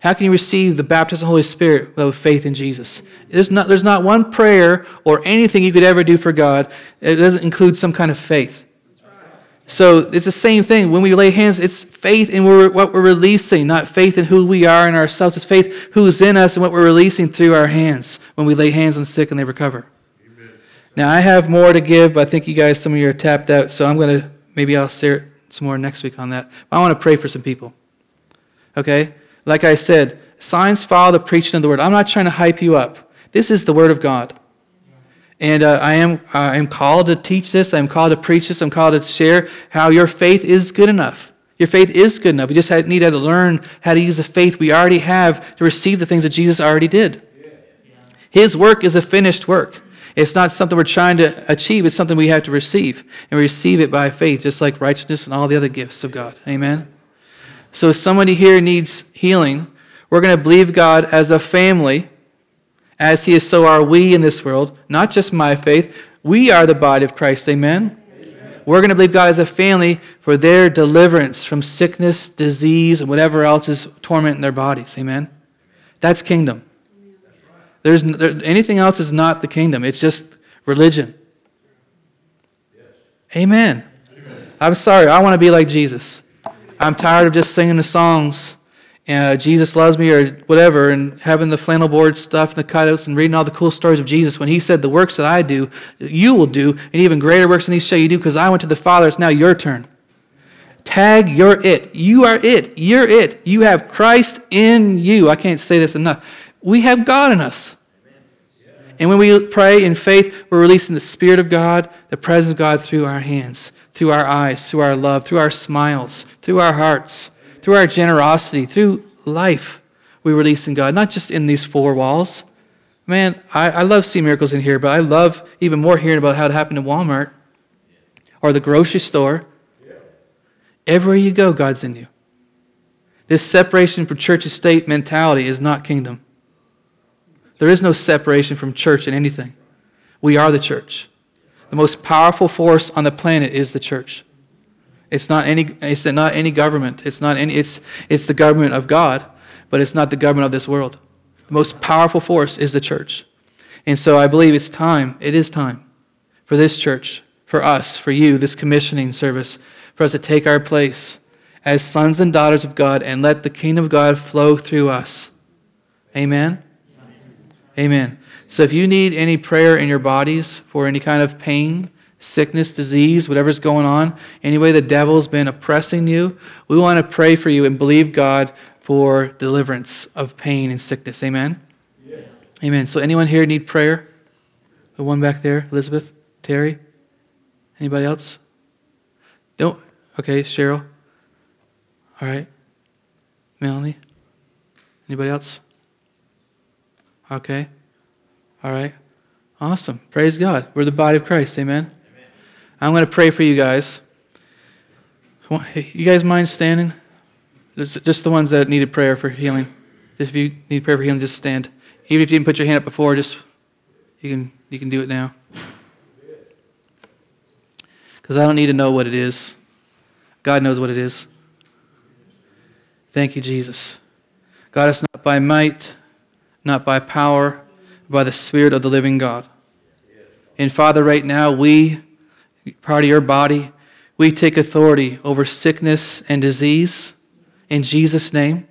How can you receive the baptism of the Holy Spirit without faith in Jesus? There's not, there's not one prayer or anything you could ever do for God that doesn't include some kind of faith. So it's the same thing. When we lay hands, it's faith in what we're releasing, not faith in who we are in ourselves. It's faith who's in us and what we're releasing through our hands when we lay hands on sick and they recover. Amen. Now, I have more to give, but I think you guys, some of you are tapped out, so I'm going to, maybe I'll share some more next week on that. But I want to pray for some people. Okay? Like I said, signs follow the preaching of the word. I'm not trying to hype you up. This is the word of God. And uh, I, am, I am called to teach this. I'm called to preach this. I'm called to share how your faith is good enough. Your faith is good enough. We just need to learn how to use the faith we already have to receive the things that Jesus already did. His work is a finished work. It's not something we're trying to achieve, it's something we have to receive. And we receive it by faith, just like righteousness and all the other gifts of God. Amen? So if somebody here needs healing, we're going to believe God as a family. As he is, so are we in this world. Not just my faith. We are the body of Christ. Amen? Amen. We're going to believe God as a family for their deliverance from sickness, disease, and whatever else is tormenting their bodies. Amen? That's kingdom. There's, there, anything else is not the kingdom. It's just religion. Amen. Amen. I'm sorry. I want to be like Jesus. I'm tired of just singing the songs, uh, Jesus loves me or whatever, and having the flannel board stuff and the cutouts and reading all the cool stories of Jesus when he said, The works that I do, you will do, and even greater works than these shall you do because I went to the Father. It's now your turn. Tag, you're it. You are it. You're it. You have Christ in you. I can't say this enough. We have God in us. And when we pray in faith, we're releasing the Spirit of God, the presence of God through our hands through our eyes, through our love, through our smiles, through our hearts, through our generosity, through life we release in God, not just in these four walls. Man, I, I love seeing miracles in here, but I love even more hearing about how it happened in Walmart or the grocery store. Everywhere you go, God's in you. This separation from church and state mentality is not kingdom. There is no separation from church in anything. We are the church. The most powerful force on the planet is the church. It's not any, it's not any government. It's, not any, it's, it's the government of God, but it's not the government of this world. The most powerful force is the church. And so I believe it's time, it is time for this church, for us, for you, this commissioning service, for us to take our place as sons and daughters of God and let the kingdom of God flow through us. Amen? Amen. So if you need any prayer in your bodies for any kind of pain, sickness, disease, whatever's going on, any way the devil's been oppressing you, we want to pray for you and believe God for deliverance of pain and sickness. Amen? Yeah. Amen. So anyone here need prayer? The one back there, Elizabeth, Terry? Anybody else? Don't. Okay, Cheryl. All right. Melanie? Anybody else? Okay. All right? Awesome. Praise God. We're the body of Christ. Amen. Amen. I'm going to pray for you guys. You guys mind standing? Just the ones that needed prayer for healing. If you need prayer for healing, just stand. Even if you didn't put your hand up before, just you can you can do it now. Because I don't need to know what it is. God knows what it is. Thank you, Jesus. God, it's not by might, not by power, by the Spirit of the living God. And Father, right now, we, part of your body, we take authority over sickness and disease in Jesus' name.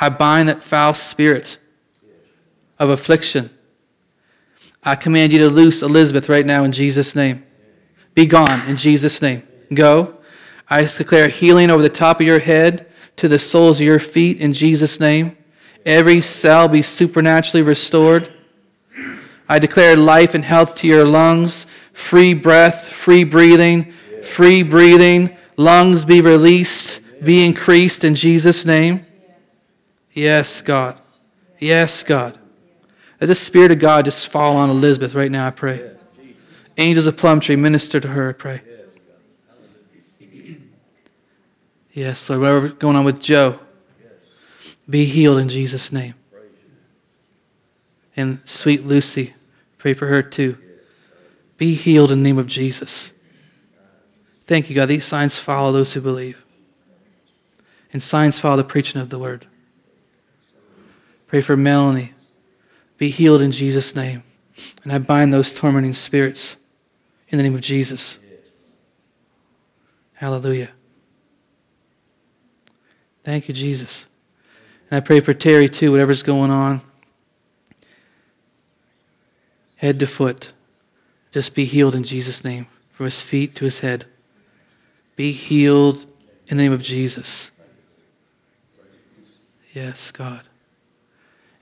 I bind that foul spirit of affliction. I command you to loose Elizabeth right now in Jesus' name. Be gone in Jesus' name. Go. I declare healing over the top of your head to the soles of your feet in Jesus' name. Every cell be supernaturally restored. I declare life and health to your lungs, free breath, free breathing, free breathing. Lungs be released, be increased in Jesus' name. Yes, God. Yes, God. Let the Spirit of God just fall on Elizabeth right now, I pray. Angels of Plumtree, minister to her, I pray. Yes, Lord, whatever's going on with Joe, be healed in Jesus' name. And sweet Lucy, pray for her too. Be healed in the name of Jesus. Thank you, God. These signs follow those who believe. And signs follow the preaching of the word. Pray for Melanie. Be healed in Jesus' name. And I bind those tormenting spirits in the name of Jesus. Hallelujah. Thank you, Jesus. And I pray for Terry too, whatever's going on. Head to foot. Just be healed in Jesus' name, from his feet to his head. Be healed in the name of Jesus. Yes, God.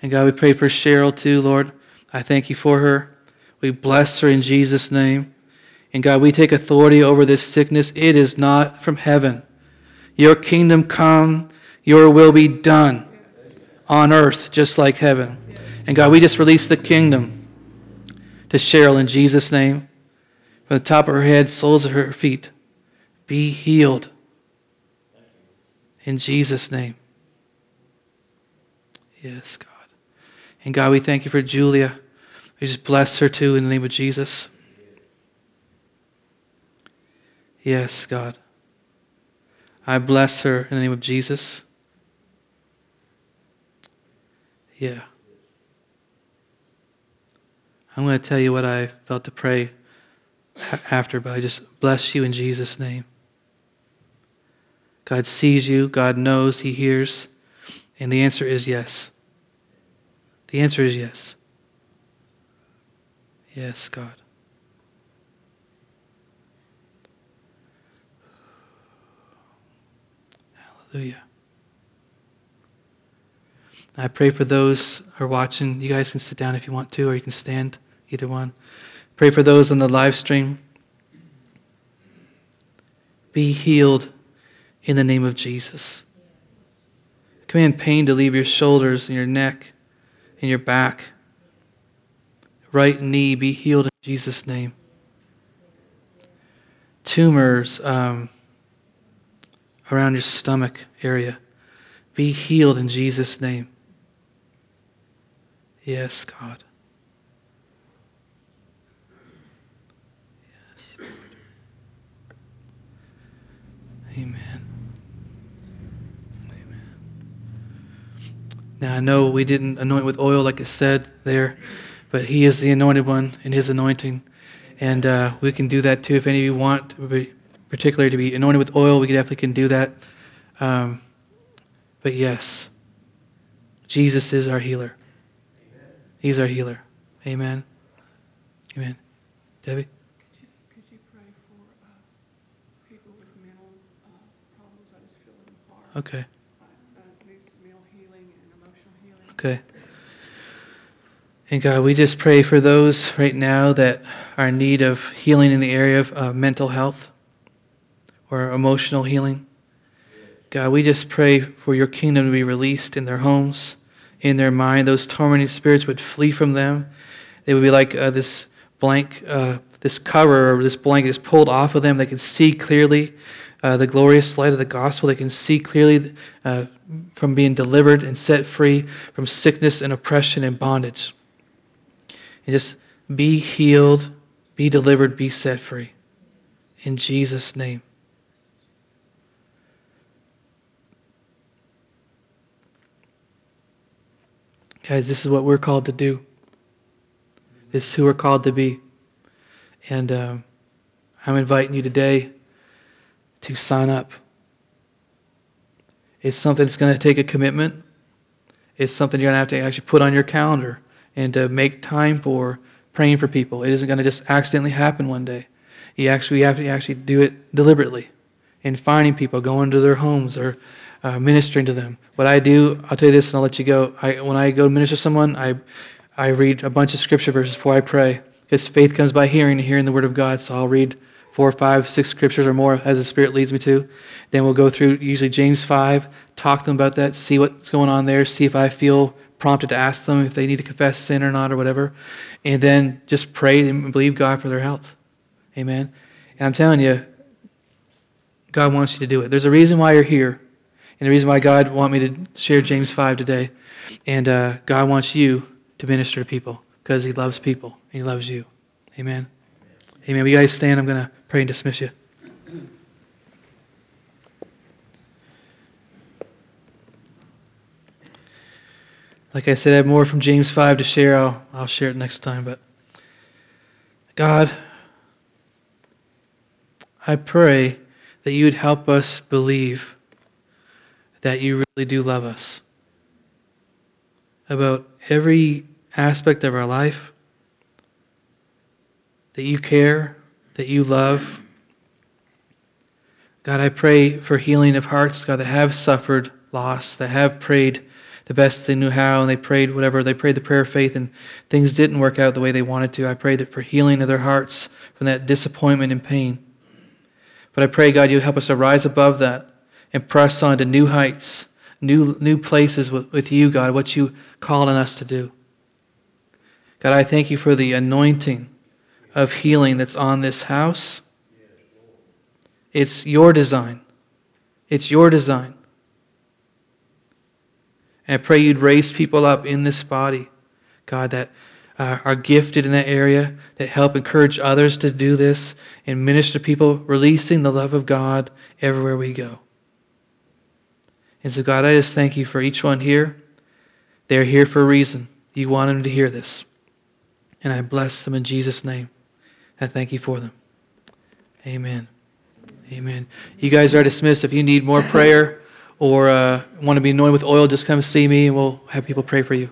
And God, we pray for Cheryl too, Lord. I thank you for her. We bless her in Jesus' name. And God, we take authority over this sickness. It is not from heaven. Your kingdom come, your will be done on earth just like heaven. And God, we just release the kingdom to Cheryl in Jesus' name. From the top of her head, soles of her feet, be healed in Jesus' name. Yes, God. And God, we thank you for Julia. We just bless her too in the name of Jesus. Yes, God. I bless her in the name of Jesus. Yeah. I'm going to tell you what I felt to pray after, but I just bless you in Jesus' name. God sees you, God knows, He hears, and the answer is yes. The answer is yes. Yes, God. Hallelujah. I pray for those who are watching. You guys can sit down if you want to, or you can stand, either one. Pray for those on the live stream. Be healed in the name of Jesus. Command pain to leave your shoulders and your neck and your back. Right knee be healed in Jesus' name. Tumors um, around your stomach area be healed in Jesus' name. Yes, God. Yes, Amen. Amen. Now, I know we didn't anoint with oil like it said there, but He is the anointed one in His anointing. And uh, we can do that too if any of you want, particularly to be anointed with oil, we definitely can do that. Um, but yes, Jesus is our healer. He's our healer. Amen. Amen. Debbie? Could you, could you pray for uh, people with mental uh, problems? I just feel the. Okay. Uh, uh, needs mental healing and emotional healing. Okay. And God, we just pray for those right now that are in need of healing in the area of uh, mental health or emotional healing. God, we just pray for your kingdom to be released in their homes in their mind. Those tormenting spirits would flee from them. They would be like uh, this blank, uh, this cover or this blanket is pulled off of them. They can see clearly uh, the glorious light of the gospel. They can see clearly uh, from being delivered and set free from sickness and oppression and bondage. And just be healed, be delivered, be set free. In Jesus' name. Guys, this is what we're called to do. This is who we're called to be. And um, I'm inviting you today to sign up. It's something that's going to take a commitment. It's something you're going to have to actually put on your calendar and to make time for praying for people. It isn't going to just accidentally happen one day. You actually have to actually do it deliberately in finding people, going to their homes or uh, ministering to them. What I do, I'll tell you this and I'll let you go. I, when I go minister to someone, I, I read a bunch of scripture verses before I pray because faith comes by hearing and hearing the word of God. So I'll read four, five, six scriptures or more as the Spirit leads me to. Then we'll go through usually James 5, talk to them about that, see what's going on there, see if I feel prompted to ask them if they need to confess sin or not or whatever. And then just pray and believe God for their health. Amen. And I'm telling you, God wants you to do it. There's a reason why you're here, and the reason why God want me to share James 5 today. And uh, God wants you to minister to people because He loves people and He loves you. Amen. Amen. You guys stand? I'm going to pray and dismiss you. Like I said, I have more from James 5 to share. I'll, I'll share it next time. But God, I pray that you would help us believe that you really do love us about every aspect of our life, that you care, that you love. God, I pray for healing of hearts, God, that have suffered loss, that have prayed the best they knew how, and they prayed whatever, they prayed the prayer of faith, and things didn't work out the way they wanted to. I pray that for healing of their hearts from that disappointment and pain. But I pray, God, you help us to rise above that and press on to new heights, new, new places with, with you, God, what you call on us to do. God, I thank you for the anointing of healing that's on this house. It's your design. It's your design. And I pray you'd raise people up in this body, God, that uh, are gifted in that area, that help encourage others to do this and minister to people, releasing the love of God everywhere we go. And so, God, I just thank you for each one here. They're here for a reason. You want them to hear this. And I bless them in Jesus' name. I thank you for them. Amen. Amen. You guys are dismissed. If you need more prayer or uh, want to be anointed with oil, just come see me and we'll have people pray for you.